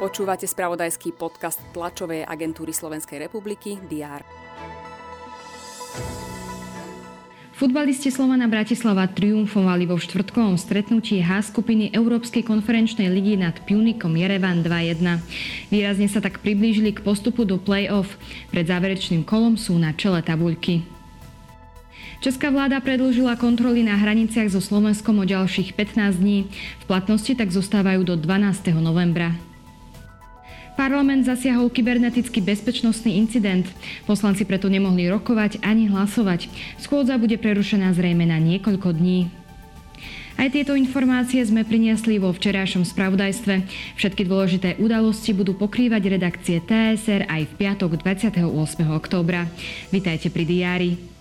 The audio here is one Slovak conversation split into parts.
Počúvate spravodajský podcast tlačovej agentúry Slovenskej republiky DR. Futbalisti Slovana Bratislava triumfovali vo štvrtkovom stretnutí H skupiny Európskej konferenčnej ligy nad Punikom Jerevan 2-1. Výrazne sa tak priblížili k postupu do play-off. Pred záverečným kolom sú na čele tabuľky. Česká vláda predlžila kontroly na hraniciach so Slovenskom o ďalších 15 dní. V platnosti tak zostávajú do 12. novembra. Parlament zasiahol kybernetický bezpečnostný incident. Poslanci preto nemohli rokovať ani hlasovať. Schôdza bude prerušená zrejme na niekoľko dní. Aj tieto informácie sme priniesli vo včerajšom spravodajstve. Všetky dôležité udalosti budú pokrývať redakcie TSR aj v piatok 28. októbra. Vitajte pri diári.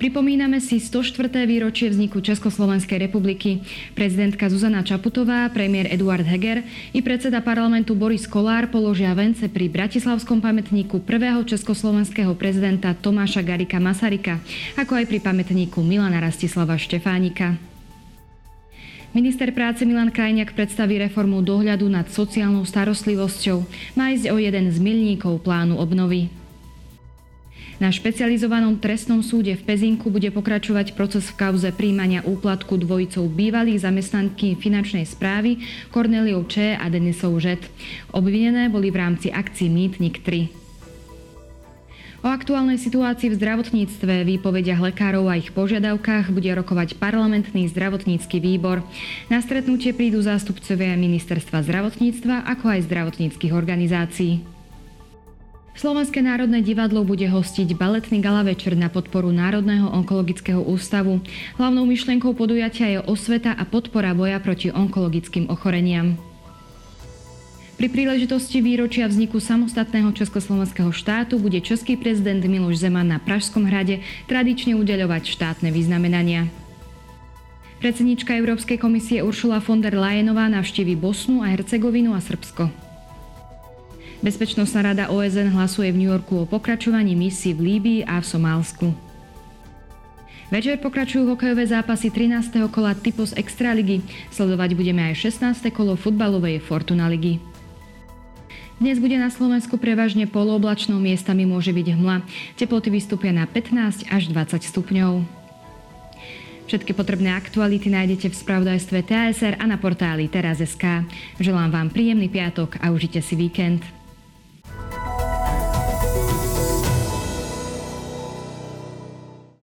Pripomíname si 104. výročie vzniku Československej republiky. Prezidentka Zuzana Čaputová, premiér Eduard Heger i predseda parlamentu Boris Kolár položia vence pri Bratislavskom pamätníku prvého československého prezidenta Tomáša Garika Masarika, ako aj pri pamätníku Milana Rastislava Štefánika. Minister práce Milan Krajniak predstaví reformu dohľadu nad sociálnou starostlivosťou. Má ísť o jeden z milníkov plánu obnovy. Na špecializovanom trestnom súde v Pezinku bude pokračovať proces v kauze príjmania úplatku dvojicou bývalých zamestnanky finančnej správy Corneliou Č. a Denisou Žet. Obvinené boli v rámci akcií Mýtnik 3. O aktuálnej situácii v zdravotníctve, výpovediach lekárov a ich požiadavkách bude rokovať parlamentný zdravotnícky výbor. Na stretnutie prídu zástupcovia ministerstva zdravotníctva ako aj zdravotníckých organizácií. Slovenské národné divadlo bude hostiť baletný gala večer na podporu Národného onkologického ústavu. Hlavnou myšlienkou podujatia je osveta a podpora boja proti onkologickým ochoreniam. Pri príležitosti výročia vzniku samostatného Československého štátu bude český prezident Miloš Zeman na Pražskom hrade tradične udeľovať štátne vyznamenania. Predsednička Európskej komisie Uršula von der Leyenová navštívi Bosnu a Hercegovinu a Srbsko. Bezpečnostná rada OSN hlasuje v New Yorku o pokračovaní misií v Líbii a v Somálsku. Večer pokračujú hokejové zápasy 13. kola Typos Extraligy. Sledovať budeme aj 16. kolo futbalovej Fortuna ligy. Dnes bude na Slovensku prevažne polooblačno, miestami môže byť hmla. Teploty vystúpia na 15 až 20 stupňov. Všetky potrebné aktuality nájdete v spravodajstve TSR a na portáli teraz.sk. Želám vám príjemný piatok a užite si víkend.